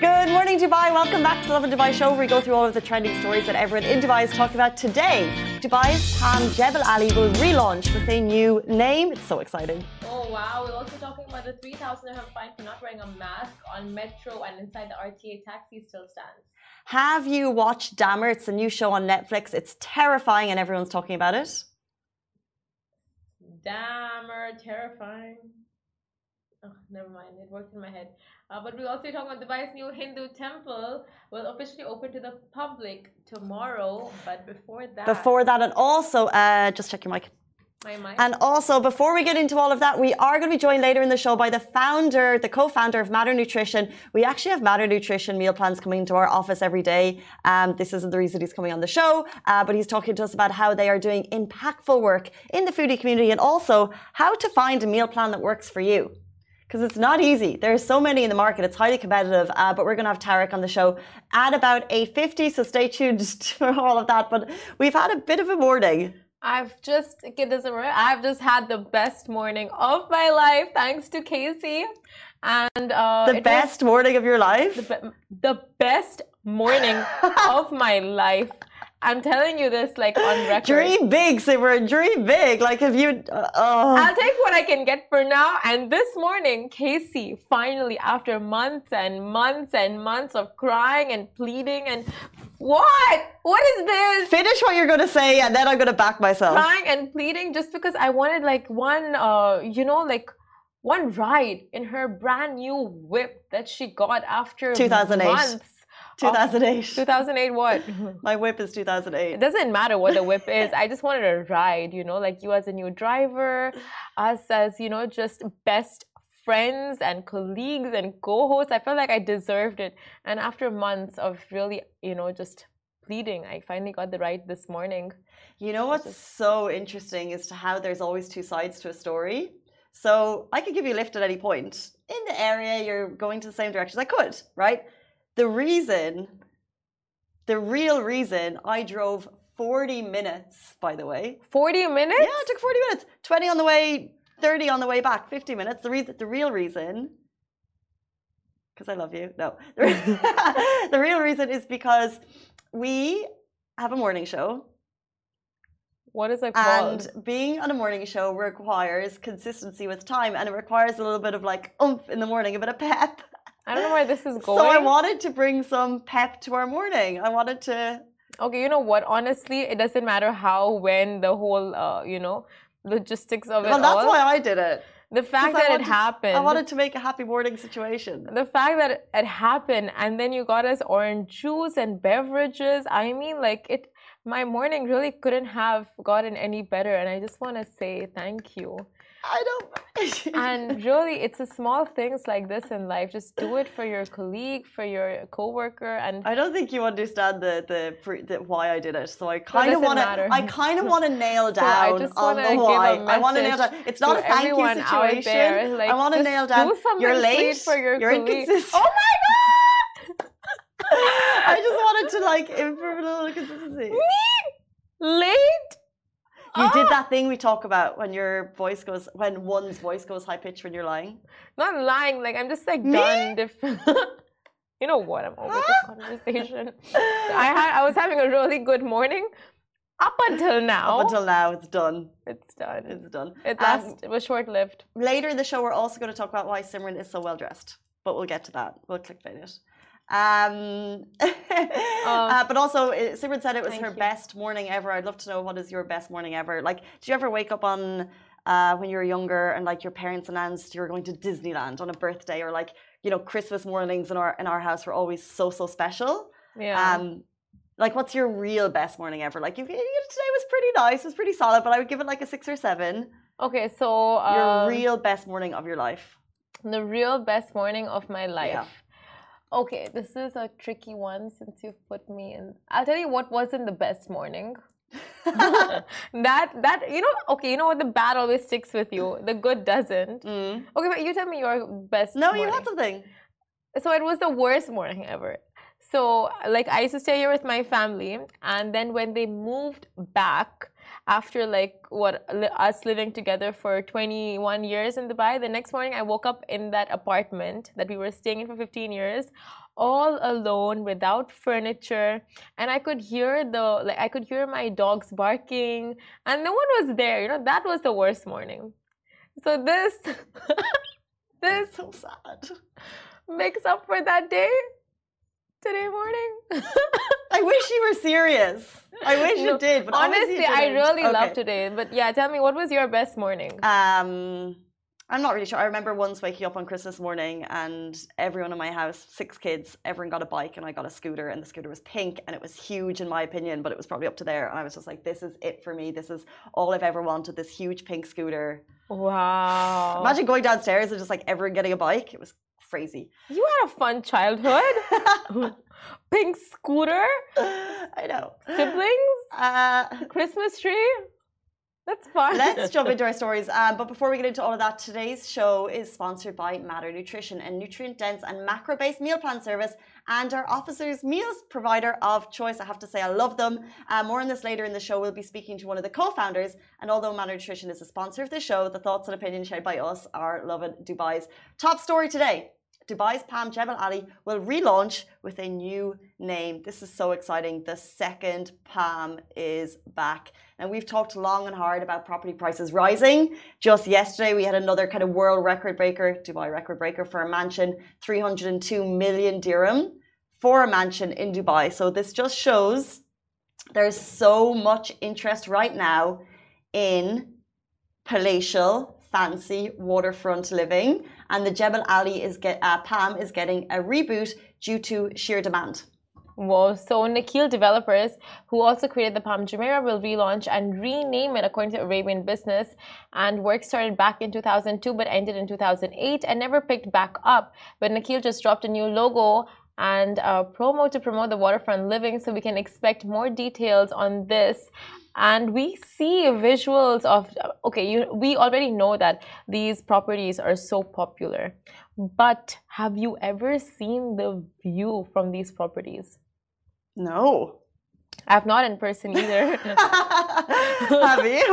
Good morning, Dubai. Welcome back to the Lovin Dubai show, where we go through all of the trending stories that everyone in Dubai is talking about today. Dubai's Palm Jebel Ali will relaunch with a new name. It's so exciting. Oh wow! We're also talking about the 3,000 dirham fine for not wearing a mask on metro and inside the RTA taxi still stands. Have you watched Dahmer? It's a new show on Netflix. It's terrifying, and everyone's talking about it. Dahmer, terrifying. Oh, never mind. It worked in my head. Uh, but we also talk about Dubai's new Hindu temple will officially open to the public tomorrow. But before that, Before that, and also, uh, just check your mic. my mind. And also, before we get into all of that, we are going to be joined later in the show by the founder, the co-founder of Matter Nutrition. We actually have Matter Nutrition meal plans coming to our office every day. Um, this isn't the reason he's coming on the show, uh, but he's talking to us about how they are doing impactful work in the foodie community and also how to find a meal plan that works for you. Because it's not easy. There's so many in the market. It's highly competitive. Uh, but we're going to have Tarek on the show at about 8.50, so stay tuned for all of that. But we've had a bit of a morning. I've just get this right. I've just had the best morning of my life thanks to Casey, and uh, The best morning of your life. the, be- the best morning of my life. I'm telling you this like on record. Dream big, Simran. Dream big. Like if you, uh, oh. I'll take what I can get for now. And this morning, Casey finally, after months and months and months of crying and pleading and what? What is this? finish what you're going to say, and then I'm going to back myself. crying and pleading just because I wanted like one, uh, you know, like one ride in her brand new whip that she got after 2008. months. Of- 2008. 2008 what? My whip is 2008. It doesn't matter what the whip is. I just wanted a ride, you know, like you as a new driver, us as, you know, just best friends and colleagues and co-hosts. I felt like I deserved it. And after months of really, you know, just pleading, I finally got the ride this morning. You know what's so interesting is to how there's always two sides to a story. So I could give you a lift at any point in the area. You're going to the same direction. I could, right? The reason, the real reason, I drove 40 minutes. By the way, 40 minutes? yeah, it took 40 minutes. 20 on the way, 30 on the way back. 50 minutes. The reason, the real reason. Because I love you. No, the real reason is because we have a morning show What is it called? and being on a morning show requires consistency with time and it requires a little bit of like oomph in the morning, a bit of pep. I don't know where this is going. So I wanted to bring some pep to our morning. I wanted to. okay, you know what? Honestly, it doesn't matter how, when, the whole, uh, you know, logistics of it Well, that's all. why I did it. the fact that wanted- it happened. I wanted to make a happy morning situation. the fact that it happened and then you got us orange juice and beverages i mean like it my morning really couldn't have gotten any better and i just want to say thank you I don't. and really it's the small things like this in life just do it for your colleague for your coworker and I don't think you understand the the, pre- the why I did it. So I kind of want to. I kind of want to nail So down just on the why. I want to nail down. It's not a thank you situation. like, I want to nail down. do You're late for your You're colleague. inconsistent. oh my god I just wanted to like improve a little consistency. me late You did Ah! that thing we talk about when your voice goes when one's voice goes high pitched when you're lying. not lying like i'm just like Me? done different you know what i'm over this conversation i had i was having a really good morning up until now Up until now, it's done. it's done It's done. it Um, it was short lived later in the show, we're also going to talk about why Simran is so well dressed, but we'll get to that. We'll clickbait it. Um, uh, but also, uh, Simran said it was her you. best morning ever. I'd love to know what is your best morning ever. Like, did you ever wake up on uh, when you were younger and like your parents announced you were going to Disneyland on a birthday, or like you know Christmas mornings in our in our house were always so so special. yeah Um, like, what's your real best morning ever? Like, you, you today was pretty nice, it was pretty solid, but I would give it like a six or seven. okay so Your um, real best morning of your life. the real best morning of my life okay this is a tricky one since you've put me in i'll tell you what wasn't the best morning that that you know okay you know what the bad always sticks with you the good doesn't Mm. okay but you tell me your best No, you morning. had something. so it was the worst morning ever so like i used to stay here with my family and then when they moved back after like what us living together for 21 years in Dubai, the next morning I woke up in that apartment that we were staying in for 15 years, all alone without furniture, and I could hear the like I could hear my dogs barking, and no one was there. You know that was the worst morning. So this, this so sad. makes up for that day today morning. I wish you were serious. I wish No, you did, but Honestly, I really Okay. love today. But yeah, tell me, what was your best morning? Um, I'm not really sure. I remember once waking up on Christmas morning and everyone in my house, six kids, everyone got a bike and I got a scooter and the scooter was pink and it was huge in my opinion, but it was probably up to there. And I was just like, this is it for me. This is all I've ever wanted, this huge pink scooter. Wow. Imagine going downstairs and just like everyone getting a bike. It was crazy. you had a fun childhood. Pink scooter, I know. siblings, Uh, Christmas tree. That's fun. Let's jump into our stories. Um, but before we get into all of that, today's show is sponsored by Matter Nutrition, a nutrient dense and macro based meal plan service and our officers' meals provider of choice. I have to say, I love them. Uh, more on this later in the show. We'll be speaking to one of the co founders. And although Matter Nutrition is a sponsor of the show, the thoughts and opinions shared by us are loving Dubai's top story today. Dubai's Palm Jebel Ali will relaunch with a new name. This is so exciting. The second Palm is back. And we've talked long and hard about property prices rising. Just yesterday, we had another kind of world record breaker, Dubai record breaker for a mansion, 302 million dirham for a mansion in Dubai. So this just shows there's so much interest right now in palatial, fancy waterfront living, and the Jebel Ali is get uh, Palm is getting a reboot due to sheer demand. Whoa. So Nakheel developers, who also created the Palm Jumeirah, will relaunch and rename it according to Arabian Business. And work started back in 2002 but ended in 2008 and never picked back up. But Nakheel just dropped a new logo and a promo to promote the waterfront living, so we can expect more details on this. And we see visuals of uh, okay, you, we already know that these properties are so popular. But have you ever seen the view from these properties? No. I've not in person either. Have you?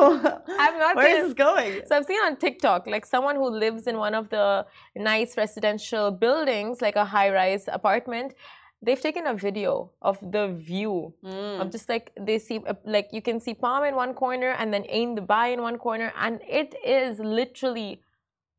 I've not Where is this going? So I've seen on TikTok, like someone who lives in one of the nice residential buildings, like a high-rise apartment. They've taken a video of the view Mm. of just like they see, uh, like you can see Palm in one corner and then Ain Dubai in one corner, and it is literally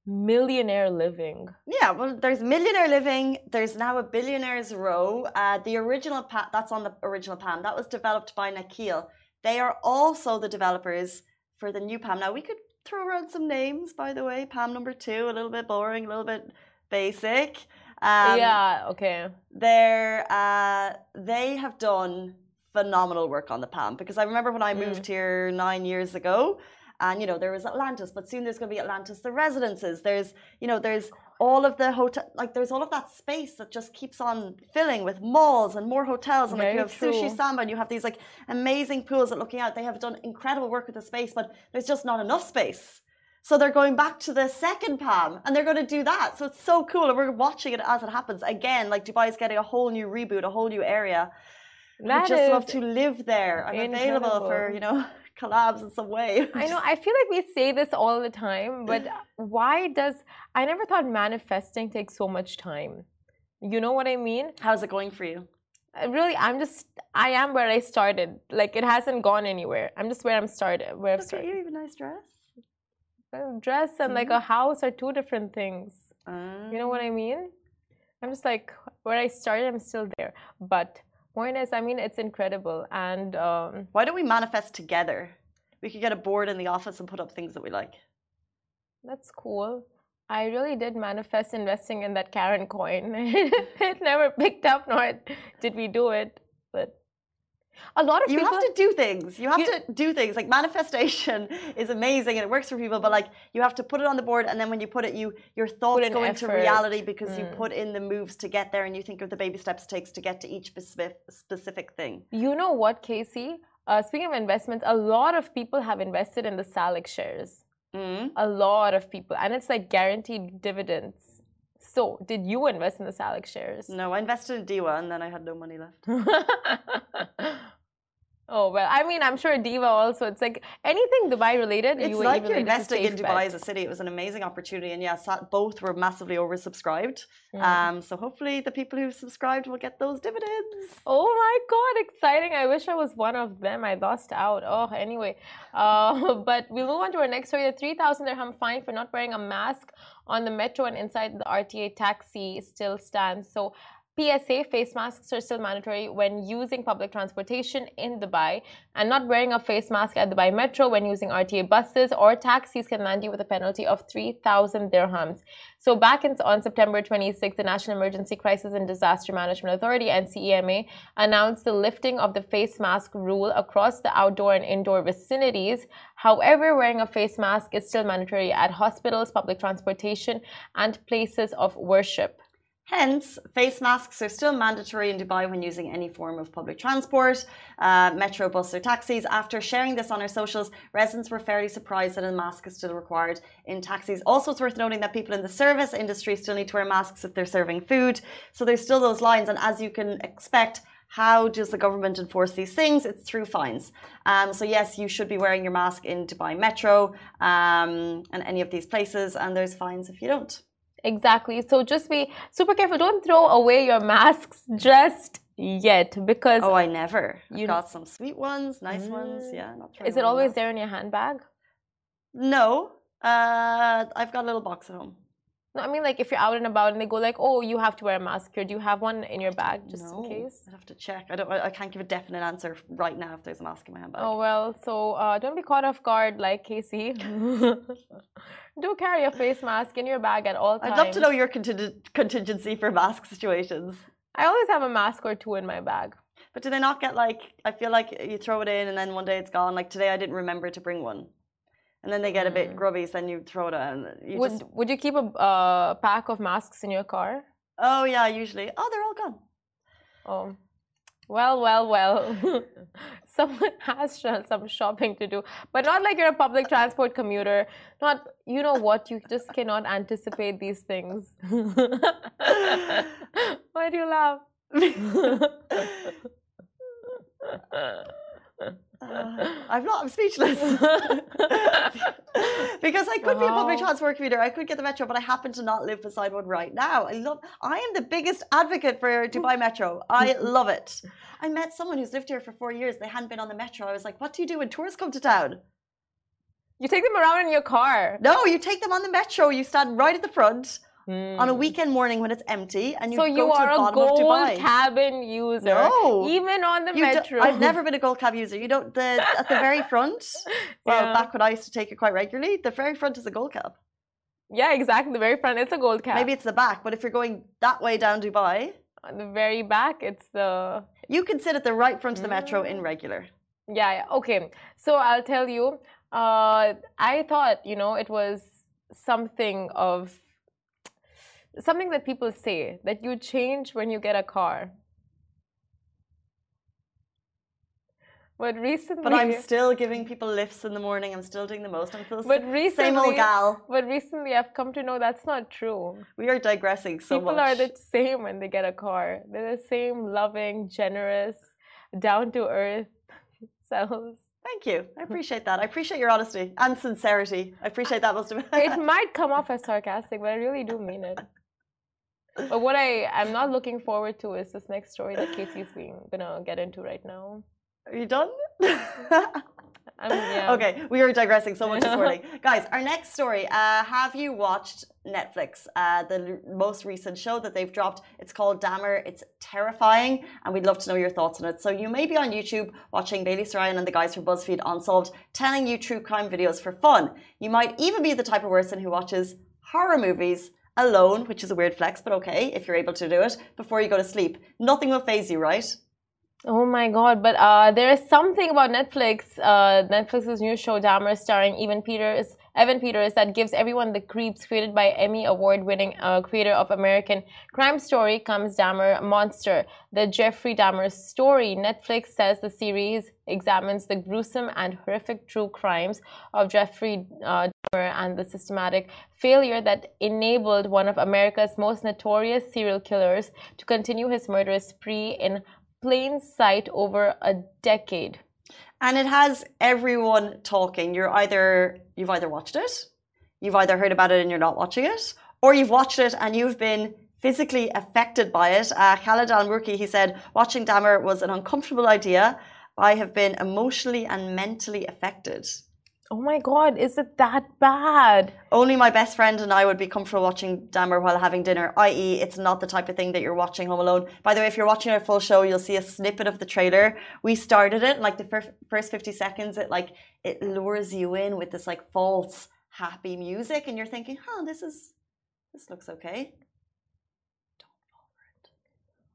millionaire living. Yeah, well, there's millionaire living. There's now a billionaires row. Uh, the original pa- that's on the original Palm. That was developed by Nakheel. They are also the developers for the new Palm. Now we could throw around some names, by the way. Palm number two, a little bit boring, a little bit basic. Um, yeah. Okay. they're uh, they have done phenomenal work on the Palm because I remember when I Mm. moved here nine years ago, and you know there was Atlantis, but soon there's going to be Atlantis the residences. There's you know there's all of the hotel like there's all of that space that just keeps on filling with malls and more hotels and like you have sushi samba and you have these like amazing pools that looking out. They have done incredible work with the space, but there's just not enough space. So they're going back to the second Palm and they're going to do that. So it's so cool. And we're watching it as it happens. Again, like Dubai is getting a whole new reboot, a whole new area. I just love to live there. I'm available for, you know, collabs in some way. I know. I feel like we say this all the time, but why does I never thought manifesting takes so much time? You know what I mean? How's it going for you? Uh, Really, I'm just I am where I started. Like it hasn't gone anywhere. I'm just where I'm started. Where I've at you, started. you have a nice dress. A dress and like a house are two different things. You know what I mean? I'm just like where I started. I'm still there, but point is, I mean, it's incredible and. um Why don't we manifest together? We could get a board in the office and put up things that we like. That's cool. I really did manifest investing in that Karen coin. it never picked up, nor did we do it. But a lot of You people. have to do things. You have You- to do things. Like manifestation is amazing and it works for people, but like you have to put it on the board and then when you put it, you your thoughts go into reality because you Mm. put in the moves to get there and you think of the baby steps it takes to get to each specific specific thing. You know what, Casey? Uh, speaking of investments, a lot of people have invested in the Salik shares. Mm. A lot of people, and it's like guaranteed dividends. So, did you invest in the Salik shares? No, I invested in DEWA and then I had no money left. Oh well, I mean, I'm sure DEWA also. It's like anything Dubai related. It's you like you're investing in Dubai bet. as a city. It was an amazing opportunity, and yes, both were massively oversubscribed. Mm. Um, so hopefully, the people who subscribed will get those dividends. Oh my god, exciting! I wish I was one of them. I lost out. Oh, anyway, uh, but we'll move on to our next story. The 3,000 dirham fine for not wearing a mask on the metro and inside the RTA taxi still stands. So PSA face masks are still mandatory when using public transportation in Dubai, and not wearing a face mask at Dubai Metro when using RTA buses or taxis can land you with a penalty of 3,000 dirhams. So, back in, on September 26, the National Emergency Crisis and Disaster Management Authority (NCEMA) announced the lifting of the face mask rule across the outdoor and indoor vicinities. However, wearing a face mask is still mandatory at hospitals, public transportation, and places of worship. Hence, face masks are still mandatory in Dubai when using any form of public transport, uh, metro, bus, or taxis. After sharing this on our socials, residents were fairly surprised that a mask is still required in taxis. Also, it's worth noting that people in the service industry still need to wear masks if they're serving food. So there's still those lines, and as you can expect, how does the government enforce these things? It's through fines. Um, so yes, you should be wearing your mask in Dubai Metro um, and any of these places, and there's fines if you don't. Exactly. So just be super careful. Don't throw away your masks just yet because oh, I never. You got some sweet ones, nice mm. ones. Yeah, not Is it always there in your handbag? No, uh, I've got a little box at home. No, I mean like if you're out and about and they go like, oh, you have to wear a mask here. Do you have one in your bag just no, in case? I have to check. I don't. I can't give a definite answer right now if there's a mask in my handbag. Oh well, so uh, don't be caught off guard like Casey. Do carry a face mask in your bag at all times. I'd love to know your contingency for mask situations. I always have a mask or two in my bag. But do they not get like? I feel like you throw it in and then one day it's gone. Like today, I didn't remember to bring one, and then they get a bit mm. grubby. So then you throw it in. You would just... Would you keep a uh, pack of masks in your car? Oh yeah, usually. Oh, they're all gone. Oh. Well, well, well. Someone has some shopping to do, but not like you're a public transport commuter. Not, you know what? You just cannot anticipate these things. Why do you laugh? Uh, I'm not. I'm speechless. because I could be a public transport commuter. I could get the metro, but I happen to not live beside one right now. I love. I am the biggest advocate for Dubai Metro. I love it. I met someone who's lived here for four years. They hadn't been on the metro. I was like, "What do you do when tourists come to town?" You take them around in your car. No, you take them on the metro. You stand right at the front Mm. on a hmm. weekend morning when it's empty and you so go you to are the bottom a gold of Dubai. cabin user no even on the you metro i've never been a gold cab user you don't the at the very front well yeah. back when i used to take it quite regularly the very front is a gold cab yeah exactly the very front it's a gold cab maybe it's the back but if you're going that way down dubai on the very back it's the you can sit at the right front of the metro in mm. regular yeah, yeah okay so i'll tell you uh i thought you know it was something of something that people say that you change when you get a car. But recently, but I'm still giving people lifts in the morning. I'm still doing the most. I'm still but recently, same old gal. But recently, I've come to know that's not true. We are digressing so people much. People are the same when they get a car. They're the same loving, generous, down to earth selves. Thank you. I appreciate that. I appreciate your honesty and sincerity. I appreciate that most of it. it might come off as sarcastic, but I really do mean it. But what I I'm not looking forward to is this next story that Casey's being gonna get into right now. Are you done? yeah. Okay, we are digressing so much this morning, guys. Our next story. Uh, have you watched Netflix? Uh, the most recent show that they've dropped. It's called Dahmer. It's terrifying, and we'd love to know your thoughts on it. So you may be on YouTube watching Bailey Sarian and the guys from BuzzFeed Unsolved telling you true crime videos for fun. You might even be the type of person who watches horror movies alone, which is a weird flex, but okay, if you're able to do it before you go to sleep. Nothing will phase you, right? Oh my god! But uh, there is something about Netflix, uh, Netflix's new show Dahmer, starring Evan Peters, Evan Peters, that gives everyone the creeps. Created by Emmy Award-winning uh, creator of American Crime Story, comes Dahmer Monster, the Jeffrey Dahmer story. Netflix says the series examines the gruesome and horrific true crimes of Jeffrey uh, Dahmer and the systematic failure that enabled one of America's most notorious serial killers to continue his murderous spree in plain sight over a decade. And it has everyone talking. You're either you've either watched it, you've either heard about it and you're not watching it, or you've watched it and you've been physically affected by it. Uh, Khalid Al Murki, he said, watching Dahmer was an uncomfortable idea. I have been emotionally and mentally affected. Oh my God, is it that bad? Only my best friend and I would be comfortable watching Dahmer while having dinner, i.e., it's not the type of thing that you're watching Home Alone. By the way, if you're watching our full show, you'll see a snippet of the trailer. We started it, like the first, first 50 seconds, it like it lures you in with this like false happy music, and you're thinking, huh, this is this looks okay.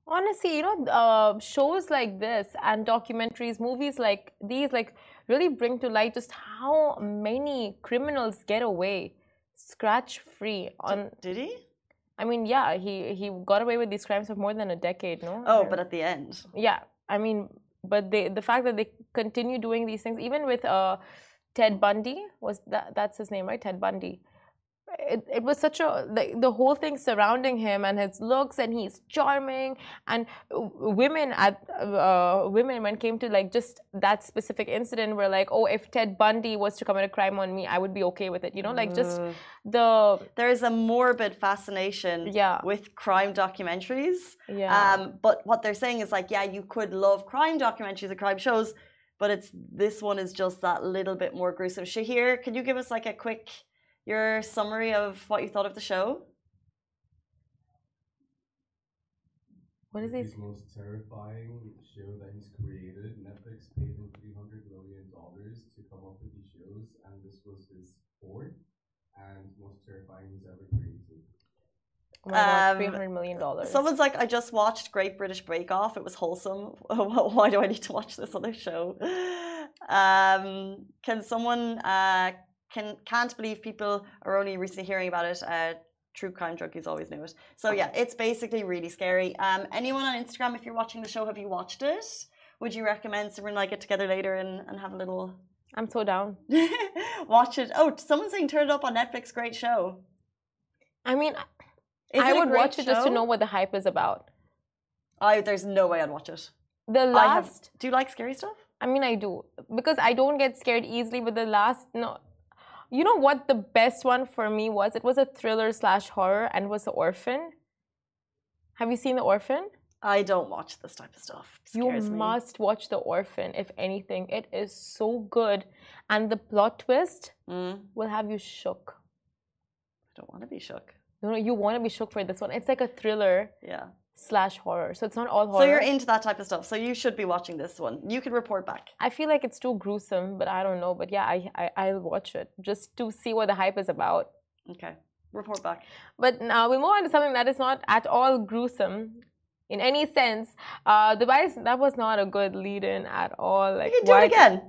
Honestly, you know, uh, shows like this and documentaries, movies like these, like really bring to light just how many criminals get away scratch free on did he? I mean yeah he he got away with these crimes for more than a decade no? Oh but at the end. Yeah i mean but they the fact that they continue doing these things even with uh ted bundy was that that's his name right? Ted bundy it, it was such a the, the whole thing surrounding him and his looks and he's charming. And women at uh, women when it came to like just that specific incident were like oh if ted bundy was to commit a crime on me i would be okay with it you know like just the there is a morbid fascination yeah. with crime documentaries. Yeah. Um, but what they're saying is like yeah you could love crime documentaries and crime shows but it's this one is just that little bit more gruesome. Shahir can you give us like a quick your summary of what you thought of the show? What is it? his most terrifying show that he's created? Netflix paid him three hundred million dollars to come up with these shows, and this was his fourth and most terrifying he's ever created. Oh um, three hundred million dollars. Someone's like, I just watched Great British Bake Off. It was wholesome. Why do I need to watch this other show? Um, can someone uh, can can't believe people are only recently hearing about it. Uh, true crime junkies always knew it. So yeah, it's basically really scary. Um, anyone on Instagram, if you're watching the show, have you watched it? Would you recommend someone like get together later and, and have a little? I'm so down. Watch it. Oh, someone's saying turn it up on Netflix. Great show. I mean, is I would watch it just to know what the hype is about. I there's no way I'd watch it. The last. Have, do you like scary stuff? I mean, I do because I don't get scared easily. But the last no, you know what the best one for me was? It was a thriller slash horror and was The Orphan. Have you seen The Orphan? I don't watch this type of stuff. you must watch The Orphan, if anything. It is so good. And the plot twist mm. will have you shook. I don't want to be shook. No, no, you want to be shook for this one. It's like a thriller. Yeah slash horror. So it's not all horror. So you're into that type of stuff. So you should be watching this one. You can report back. I feel like it's too gruesome, but I don't know. But yeah, I, I I'll watch it just to see what the hype is about. Okay, report back. But now we move on to something that is not at all gruesome. In any sense, uh, the vice that was not a good lead-in at all. Like, you can do it again.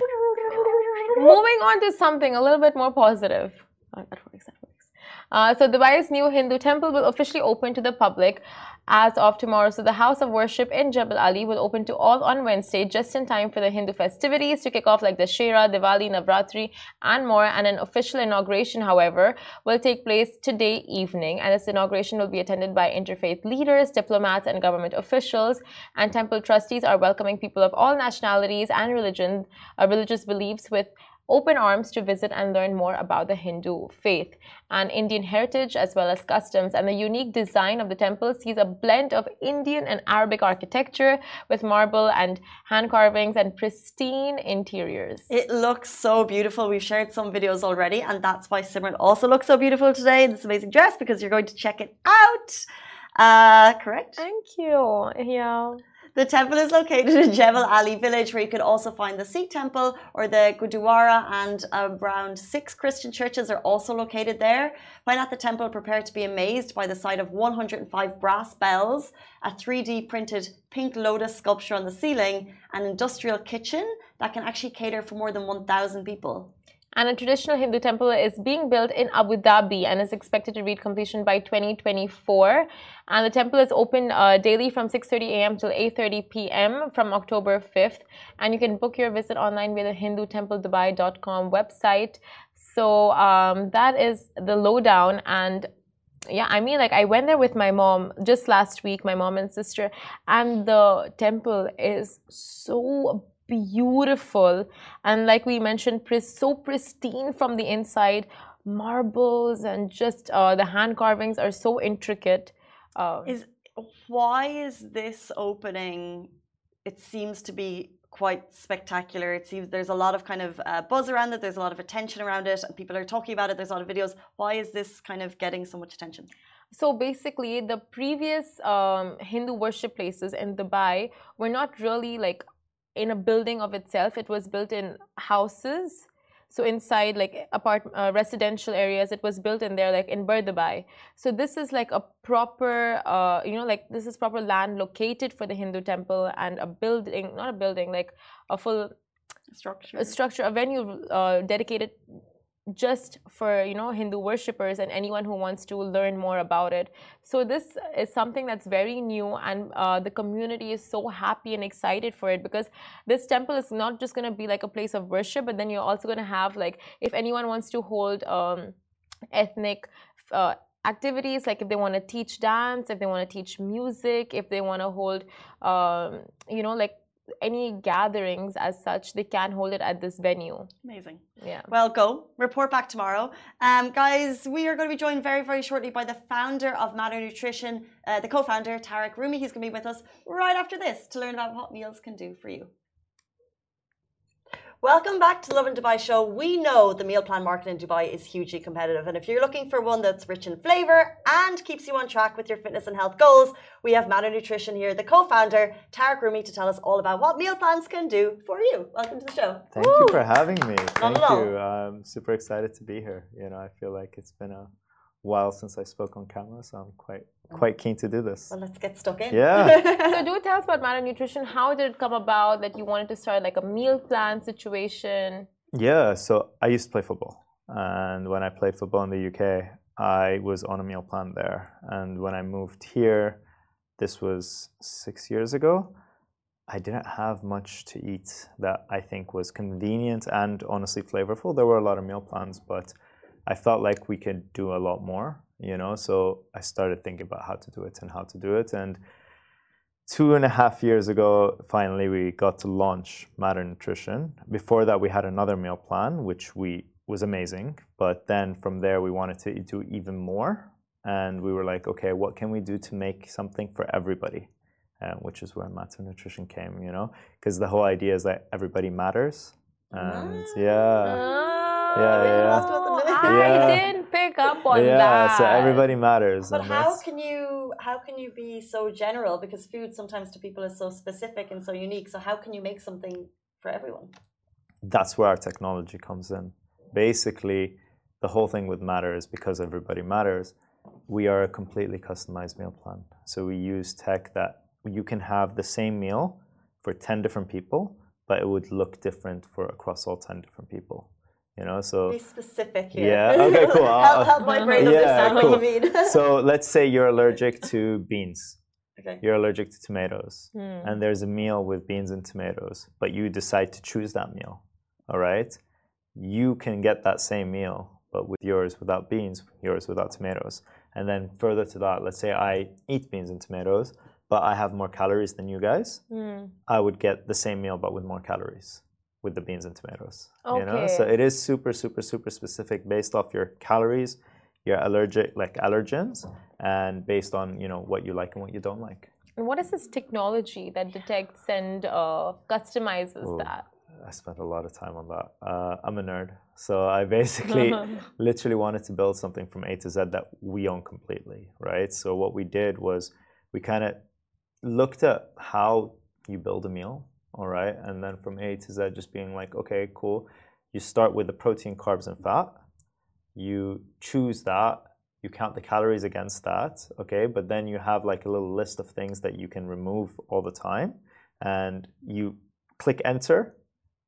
Moving on to something a little bit more positive. Oh. That works. Uh, so Dubai's new Hindu temple will officially open to the public as of tomorrow. So the house of worship in Jebel Ali will open to all on Wednesday, just in time for the Hindu festivities to kick off like Dussehra, Diwali, Navratri, and more. And an official inauguration, however, will take place today evening. And this inauguration will be attended by interfaith leaders, diplomats, and government officials. And temple trustees are welcoming people of all nationalities and religion, uh, religious beliefs with open arms to visit and learn more about the Hindu faith and Indian heritage as well as customs. And the unique design of the temple sees a blend of Indian and Arabic architecture with marble and hand carvings and pristine interiors. It looks so beautiful. We've shared some videos already, and that's why Simran also looks so beautiful today in this amazing dress because you're going to check it out. Uh, correct? Thank you. Yeah. The temple is located in Jebel Ali village, where you could also find the Sikh temple or the Gurdwara, and around six Christian churches are also located there. When at the temple, prepare to be amazed by the sight of 105 brass bells, a 3D printed pink lotus sculpture on the ceiling, an industrial kitchen that can actually cater for more than 1,000 people. And a traditional Hindu temple is being built in Abu Dhabi and is expected to reach completion by 2024. And the temple is open uh, daily from 6:30 a.m. till 8:30 p.m. from October 5th. And you can book your visit online via the HinduTempleDubai.com website. So um, that is the lowdown. And yeah, I mean, like I went there with my mom just last week, my mom and sister, and the temple is so beautiful. And like we mentioned so pristine from the inside. Marbles and just uh, the hand carvings are so intricate. Uh, is why is this opening it seems to be quite spectacular. It seems there's a lot of kind of uh, buzz around it there's a lot of attention around it and people are talking about it there's a lot of videos. Why is this kind of getting so much attention? So basically the previous um, hindu worship places in dubai were not really like in a building of itself. It was built in houses. So inside like apart uh, residential areas, it was built in there like in Bur Dubai. So this is like a proper, uh, you know, like this is proper land located for the Hindu temple and a building, not a building, like a full structure, a structure, a venue uh, dedicated just for you know hindu worshippers and anyone who wants to learn more about it. So this is something that's very new and uh, the community is so happy and excited for it because this temple is not just going to be like a place of worship but then you're also going to have like if anyone wants to hold um, ethnic uh, activities like if they want to teach dance if they want to teach music if they want to hold um, you know like any gatherings as such, they can hold it at this venue. Amazing. Yeah. Well, go report back tomorrow, um, guys. We are going to be joined very, very shortly by the founder of Matter Nutrition, uh, the co-founder Tarek Rumi. He's going to be with us right after this to learn about what meals can do for you. Welcome back to the Lovin Dubai show. We know the meal plan market in Dubai is hugely competitive, and if you're looking for one that's rich in flavor and keeps you on track with your fitness and health goals, we have Matter Nutrition here, the co-founder Tarek Rumi, to tell us all about what meal plans can do for you. Welcome to the show. Thank Woo! you for having me. Thank you. I'm super excited to be here. You know, I feel like it's been a while since I spoke on camera, so I'm quite mm. quite keen to do this. Well, let's get stuck in. Yeah. so do tell us about Matter Nutrition. How did it come about that you wanted to start like a meal plan situation? Yeah, so I used to play football. And when I played football in the UK, I was on a meal plan there. And when I moved here, this was six years ago, I didn't have much to eat that I think was convenient and honestly flavorful. There were a lot of meal plans, but I felt like we could do a lot more you know so i started thinking about how to do it and how to do it and two and a half years ago finally we got to launch matter nutrition. Before that we had another meal plan which we was amazing but then from there we wanted to do even more and we were like okay what can we do to make something for everybody? Uh, which is where matter nutrition came you know because the whole idea is that everybody matters and yeah. Yeah, yeah. I didn't pick up on yeah, that. Yeah, so everybody matters. But how can you how can you be so general? Because food sometimes to people is so specific and so unique. So how can you make something for everyone? That's where our technology comes in. Basically, the whole thing with Matter is because everybody matters. We are a completely customized meal plan. So we use tech that you can have the same meal for 10 different people, but it would look different for across all 10 different people you know so be specific here. yeah okay cool help, help my brain yeah, understand cool. what you mean so let's say you're allergic to beans okay you're allergic to tomatoes mm. and there's a meal with beans and tomatoes but you decide to choose that meal all right you can get that same meal but with yours without beans yours without tomatoes and then further to that let's say i eat beans and tomatoes but i have more calories than you guys mm. i would get the same meal but with more calories with the beans and tomatoes. Okay. You know, so it is super, super, super specific based off your calories, your allergic like allergens, and based on you know what you like and what you don't like. And what is this technology that detects and uh, customizes Ooh, that? I spent a lot of time on that. Uh, I'm a nerd, so I basically literally wanted to build something from A to Z that we own completely, right? So what we did was we kind of looked at how you build a meal all right? And then from A to Z, just being like, okay, cool. You start with the protein, carbs, and fat. You choose that. You count the calories against that, okay? But then you have like a little list of things that you can remove all the time. And you click enter,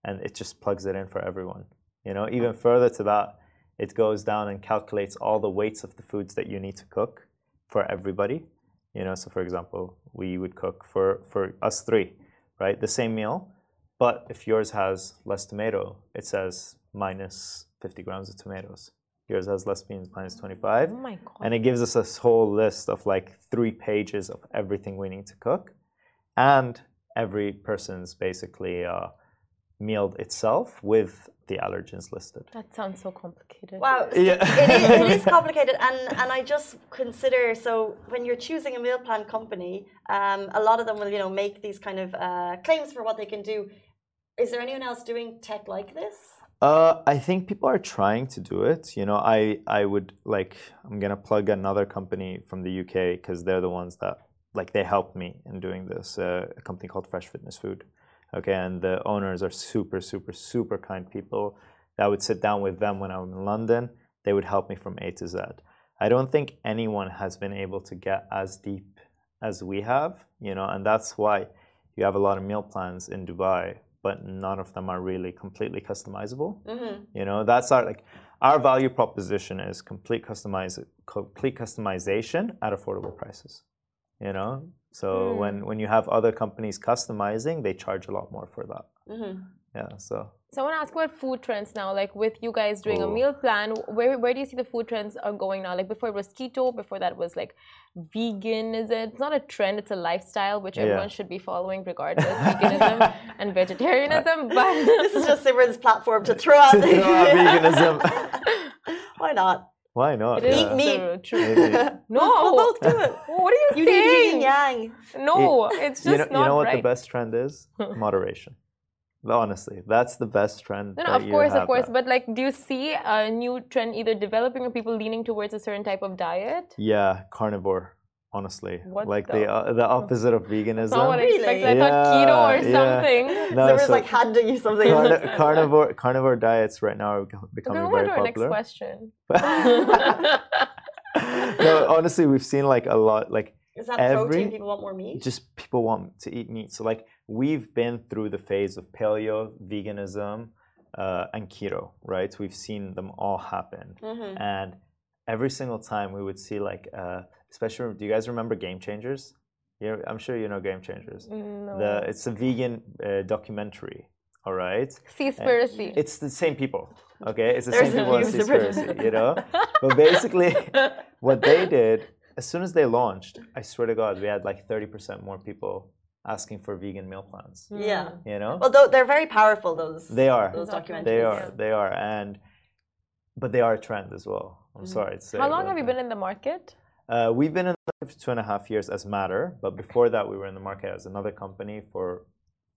and it just plugs it in for everyone. You know, even further to that, it goes down and calculates all the weights of the foods that you need to cook for everybody. You know, so for example, we would cook for, for us three right? The same meal, but if yours has less tomato, it says minus 50 grams of tomatoes. Yours has less beans, minus 25. Oh my God. And it gives us a whole list of like three pages of everything we need to cook. And every person's basically uh, meal itself with the allergens listed. That sounds so complicated. Wow. Yeah. it, is, it is complicated. And, and I just consider so when you're choosing a meal plan company, um, a lot of them will, you know, make these kind of uh, claims for what they can do. Is there anyone else doing tech like this? Uh, I think people are trying to do it. You know, I I would like I'm gonna plug another company from the UK because they're the ones that like they helped me in doing this. Uh, a company called Fresh Fitness Food. Okay, and the owners are super, super, super kind people. That would sit down with them when I'm in London. They would help me from A to Z. I don't think anyone has been able to get as deep as we have. You know, and that's why you have a lot of meal plans in Dubai but none of them are really completely customizable. Mm-hmm. You know, that's our like our value proposition is complete customize complete customization at affordable prices. You know, so Mm. when when you have other companies customizing, they charge a lot more for that. Mm-hmm. Yeah, so So I want to ask about food trends now. Like with you guys doing a Oh. meal plan, where where do you see the food trends are going now? Like before it was keto, before that was like vegan. Is it? It's not a trend; it's a lifestyle which Yeah. everyone should be following, regardless veganism and vegetarianism. But This is just Simran's platform to throw out, To throw out veganism. Why not? Why not? it is Eat meat. true. true. No, We'll both do it. What are you, You need saying? yin yang. No, it's just you know, not you know what right. the best trend is? Moderation. Honestly, that's the best trend. No, no, that of you course, have of course. that- But like, do you see a new trend either developing or people leaning towards a certain type of diet? Yeah, carnivore. Honestly, What like the- the uh, the opposite of veganism. Not what I expected. I Really? thought keto or Yeah, something. No, Simran's so like handing you something. carni- carnivore carnivore diets right now are becoming very to our next question. no, honestly, we've seen like a lot, like Is that Every- protein? People want more meat? just people want to eat meat. So like we've been through the phase of paleo, veganism, uh, and keto, right? We've seen them all happen, Mm-hmm. and every single time we would see like, uh, especially, do you guys remember Game Changers? Yeah, I'm sure you know Game Changers. no. The it's a vegan uh, documentary. All right, Seaspiracy. it's the same people. Okay, it's the There's same a people as few Seaspiracy, you know. But basically, what they did as soon as they launched, I swear to God, we had like 30% more people asking for vegan meal plans. Yeah. You know, Well, though they're very powerful. Those they are, those documentaries. they Yeah. are, they are, and but they are a trend as well. I'm Mhm. sorry to say. How long have you been in the market? Uh, we've been in the market for two and a half years as Matter, but before that, we were in the market as another company for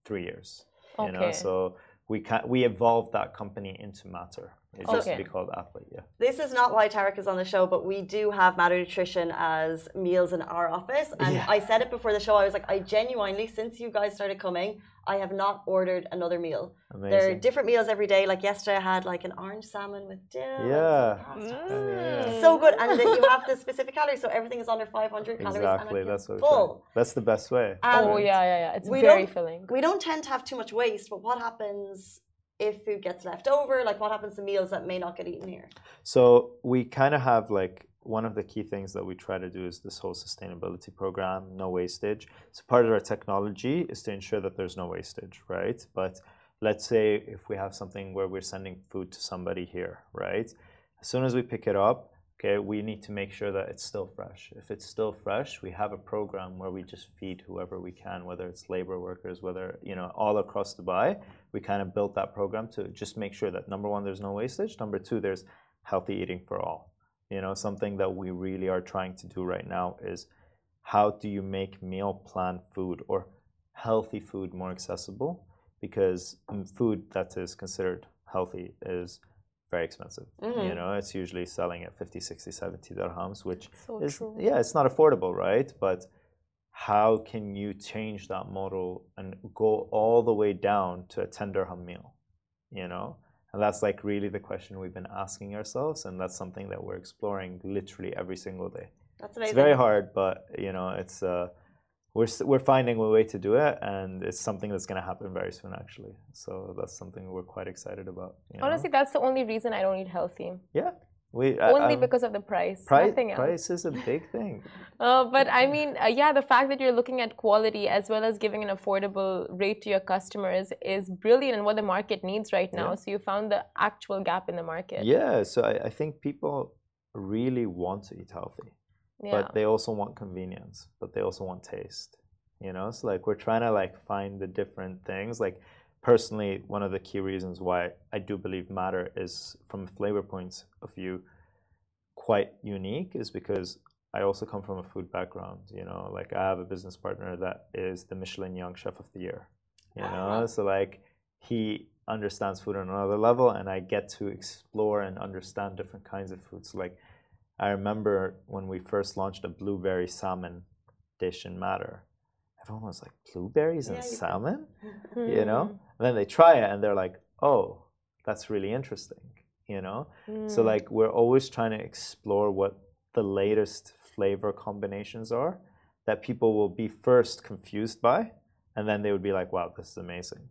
three years. You know, Okay. so we evolved that company into Matter. It used Okay. to be called Athlete. Yeah. This is not why Tarek is on the show, but we do have Matter Nutrition as meals in our office. And Yeah. I said it before the show. I was like, I genuinely, since you guys started coming, I have not ordered another meal. Amazing. There are different meals every day. Like yesterday, I had like an orange salmon with dill. Yeah. some pasta. Yeah. So good, and then you have the specific calories, so everything is under 500 calories. Exactly. That's what full. That's the best way. Um, oh yeah, yeah, yeah. It's we very filling. We don't tend to have too much waste, but what happens if food gets left over? Like, what happens to meals that may not get eaten here? So we kind of have like one of the key things that we try to do is this whole sustainability program, no wastage. So part of our technology is to ensure that there's no wastage, right? But let's say if we have something where we're sending food to somebody here, right? As soon as we pick it up, okay, we need to make sure that it's still fresh. If it's still fresh, we have a program where we just feed whoever we can, whether it's labor workers, whether, you know, all across Dubai. We kind of built that program to just make sure that number one, there's no wastage. Number two, there's healthy eating for all. You know, something that we really are trying to do right now is how do you make meal plan food or healthy food more accessible? Because um, food that is considered healthy is very expensive. You Mhm. know, it's usually selling at 50, 60, 70 dirhams, which So is, true. yeah, it's not affordable, right? But how can you change that model and go all the way down to a 10 dirham meal? You know? And that's like really the question we've been asking ourselves, and that's something that we're exploring literally every single day. That's amazing. It's very hard, but you know, it's uh, we're we're finding a way to do it, and it's something that's going to happen very soon, actually. So that's something we're quite excited about. you know? Honestly, that's the only reason I don't eat healthy. yeah, we uh, Only um, because of the price. price Nothing else. price is a big thing. Uh, but I mean, uh, yeah, the fact that you're looking at quality as well as giving an affordable rate to your customers is brilliant and what the market needs right now. Yeah. So you found the actual gap in the market. Yeah, so I, I think people really want to eat healthy, Yeah. but they also want convenience, but they also want taste. You know, so like we're trying to like find the different things. Like personally, one of the key reasons why I do believe Matter is, from a flavor point of view, quite unique is because I also come from a food background. You know, like I have a business partner that is the Michelin Young Chef of the Year. You ah, know, so like he understands food on another level, and I get to explore and understand different kinds of foods. Like I remember when we first launched a blueberry salmon dish in Matter. Everyone was like, blueberries and Yeah, you- salmon? You know? And then they try it and they're like, oh, that's really interesting. You know? So Mm. like we're always trying to explore what the latest flavor combinations are that people will be first confused by and then they would be like, wow, this is amazing.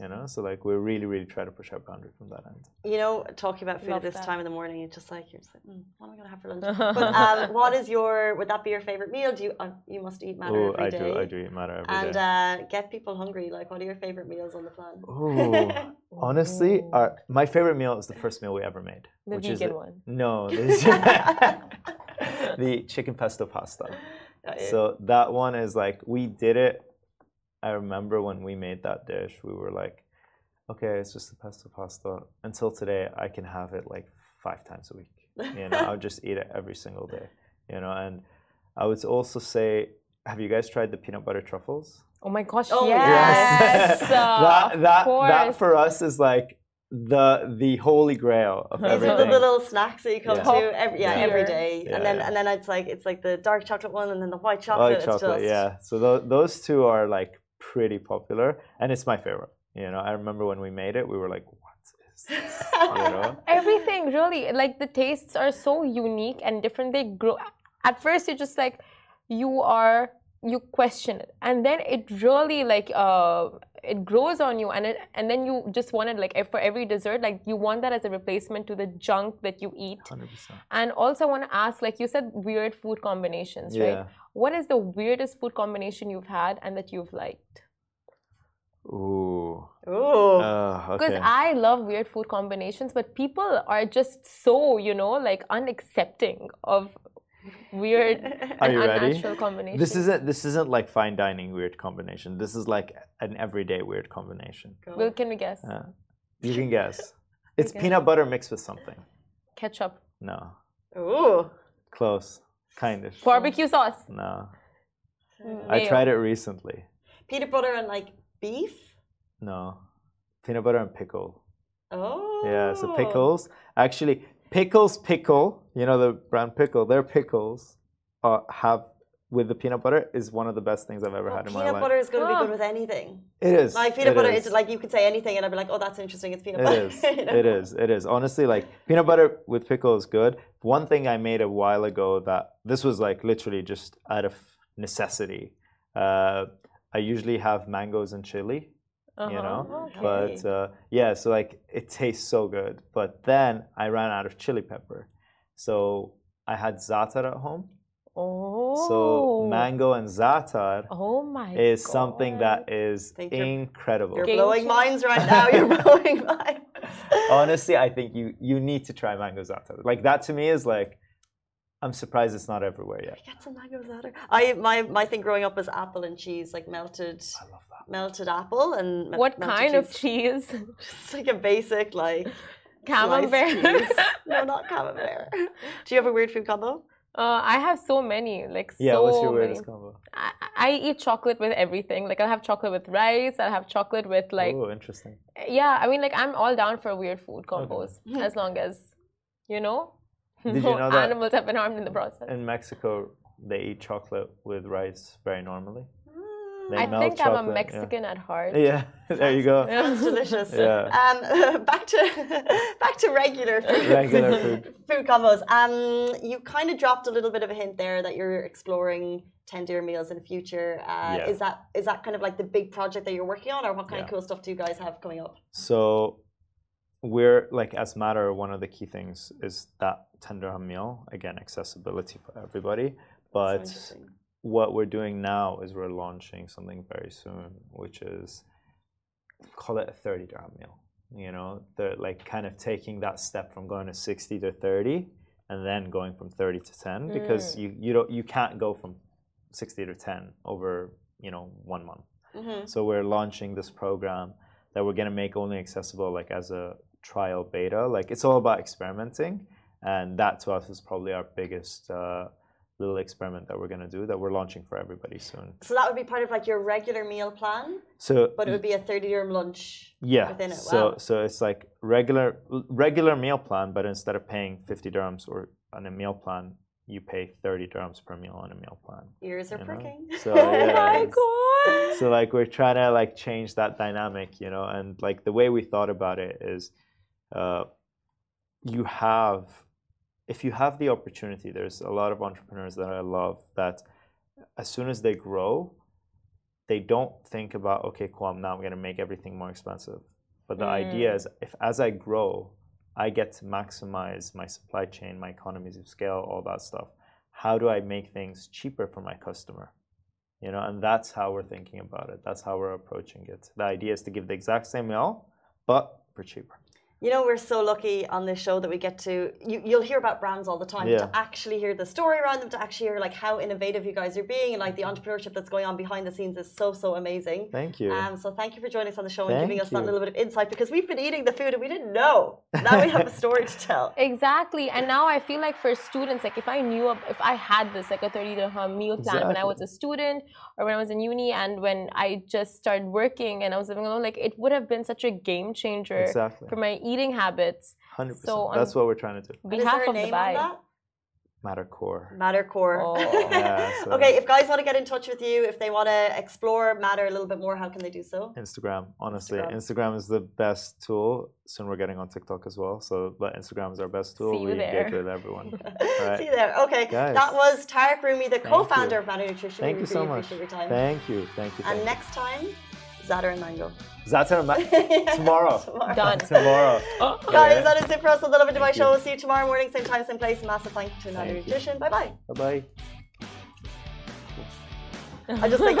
You know? So like we're really, really trying to push our boundary from that end. You know, talking about food Love at this that. time in the morning, it's just like you're just like, mm, what am I gonna have for lunch? but um, what is your? Would that be your favorite meal? Do you? Uh, you must eat matter Oh, every I day. do, I do eat matter every day. And uh, get people hungry. Like, what are your favorite meals on the plan? Ooh, honestly, Ooh. our, my favorite meal is the first meal we ever made, the which vegan is the, one. no, the chicken pesto pasta. So that one is like we did it. I remember when we made that dish, we were like, okay, it's just the pesto pasta. Until today, I can have it like five times a week. You know, I'll just eat it every single day. You know, and I would also say, have you guys tried the peanut butter truffles? Oh my gosh, Oh, yes. uh, that of that that for us is like the the holy grail of Those are the, the little snacks that you come Yeah. to every yeah, Top every tier. day, Yeah, and then yeah. and then it's like it's like the dark chocolate one, and then the white chocolate. White it's chocolate, just, yeah. So tho- those two are like pretty popular, and it's my favorite. You know, I remember when we made it, we were like, "What is this?" You know, Everything really like the tastes are so unique and different. They grow. At first, you're just like you are you question it, and then it really like uh it grows on you, and it and then you just want it like for every dessert, like you want that as a replacement to the junk that you eat. hundred percent. And also, I want to ask, like you said, weird food combinations, right? What is the weirdest food combination you've had and that you've liked? Ooh. Ooh. Uh, Because okay. I love weird food combinations, but people are just so, you know, like unaccepting of weird Are and you ready? unnatural combinations. This isn't this isn't like fine dining weird combination. This is like an everyday weird combination. Go. Well, can we guess? Uh, you can guess. It's Okay. peanut butter mixed with something. Ketchup, No, Ooh. close, kind of. barbecue sauce. No, I mayo. tried it recently. Peanut butter and like beef. No, peanut butter and pickle. Oh. Yeah, so pickles. Actually, pickles pickle. You know the brown pickle. Their pickles uh, have with the peanut butter is one of the best things I've ever Well, had in my life. peanut butter is going to be Ah. good with anything. It is. Like peanut it butter, is. it's like you could say anything, and I'd be like, "Oh, that's interesting. It's peanut It butter." is. you know? It is. It is. Honestly, like peanut butter with pickle is good. One thing I made a while ago that this was like literally just out of necessity. Uh, I usually have mangoes and chili, you know, Uh-huh. Okay. but uh, yeah, so like it tastes so good. But then I ran out of chili pepper, so I had za'atar at home. Oh. So mango and za'atar Oh my is something God. that is Think you're- incredible. You're Game blowing changer. minds right now. You're blowing minds. Honestly, I think you you need to try mango za'atar. Like that to me is like, I'm surprised it's not everywhere yet. I Get some mango za'atar. I my my thing growing up was apple and cheese, like melted I love that. melted apple and What melted kind of cheese? Just like a basic like Camembert. sliced no, not camembert. Do you have a weird food combo? Uh, I have so many, like Yeah, so what's your many. weirdest combo? I, I eat chocolate with everything. Like I'll have chocolate with rice. I'll have chocolate with like oh, interesting. yeah. I mean like I'm all down for weird food combos as long as you know Did no you know that- animals have been harmed in the process. In Mexico, they eat chocolate with rice very normally. They I melt think I'm chocolate, a yeah. Mexican at heart. Yeah, there you go. Sounds delicious. Yeah. Um, back to back to regular food. Regular food. food combos. Um, you kind of dropped a little bit of a hint there that you're exploring ten dirham meals in the future. Uh, Yeah. Is that is that kind of like the big project that you're working on, or what kind of cool stuff do you guys have coming up? So we're like as matter one of the key things is that ten dirham meal again accessibility for everybody but interesting. What we're doing now is we're launching something very soon which is call it a 30 dirham meal you know the like kind of taking that step from going to 60 to 30 and then going from 30 to 10 because Mm. you you don't you can't go from 60 to 10 over you know one month Mhm. so we're launching this program that we're gonna make only accessible like as a trial beta. Like it's all about experimenting, and that to us is probably our biggest uh, little experiment that we're gonna do that we're launching for everybody soon. So that would be part of like your regular meal plan, So but it would be a 30 dirham lunch yeah, within it. so Wow. so it's like regular regular meal plan, but instead of paying 50 dirhams or on a meal plan, you pay 30 dirhams per meal on a meal plan. Ears are you know? pricking. So yeah, my god. so like we're trying to like change that dynamic you know and like the way we thought about it is uh, you have if you have the opportunity there's a lot of entrepreneurs that i love that as soon as they grow they don't think about okay cool now i'm now going to make everything more expensive. But the idea mm. is if as i grow i get to maximize my supply chain my economies of scale all that stuff. How do i make things cheaper for my customer? You know and that's how we're thinking about it. That's how we're approaching it. The idea is to give the exact same meal but for cheaper You know, we're so lucky on this show that we get to. You, you'll hear about brands all the time. Yeah. To actually hear the story around them, to actually hear like how innovative you guys are being, and like the entrepreneurship that's going on behind the scenes is so so amazing. thank you Um, so thank you for joining us on the show and giving Thank us that little bit of insight because we've been eating the food and we didn't know. Now we have a story to tell. Exactly. And now I feel like for students, like if I knew, of, if I had this, like a 30 dirham meal plan when I was a student or when I was in uni and when I just started working and I was living alone, like it would have been such a game changer exactly for my eating habits. 100% So, that's um, what we're trying to do And is Behalf there a of name Dubai. on that? matter core Matter Core. Oh. Yeah, so- okay, if guys want to get in touch with you, if they want to explore Matter a little bit more, how can they do so? instagram honestly Instagram. instagram. is the best tool soon we're getting on tiktok as well so but instagram is our best tool See you we engage there. with everyone See you there. Okay, Guys. that was Tarek Rumi, the co-founder you. of Matter Nutrition. thank we you really so much appreciate your time. thank you thank you and thank next time, Za'atar and Mango. you. Za'atar Ma- tomorrow Tomorrow. Done. tomorrow Guys, Yeah. that is it for us on the Lovin Dubai show. We'll see you tomorrow morning, same time, same place. Massive thank you to another Thank you. Nutrition. Bye bye. bye bye I just think.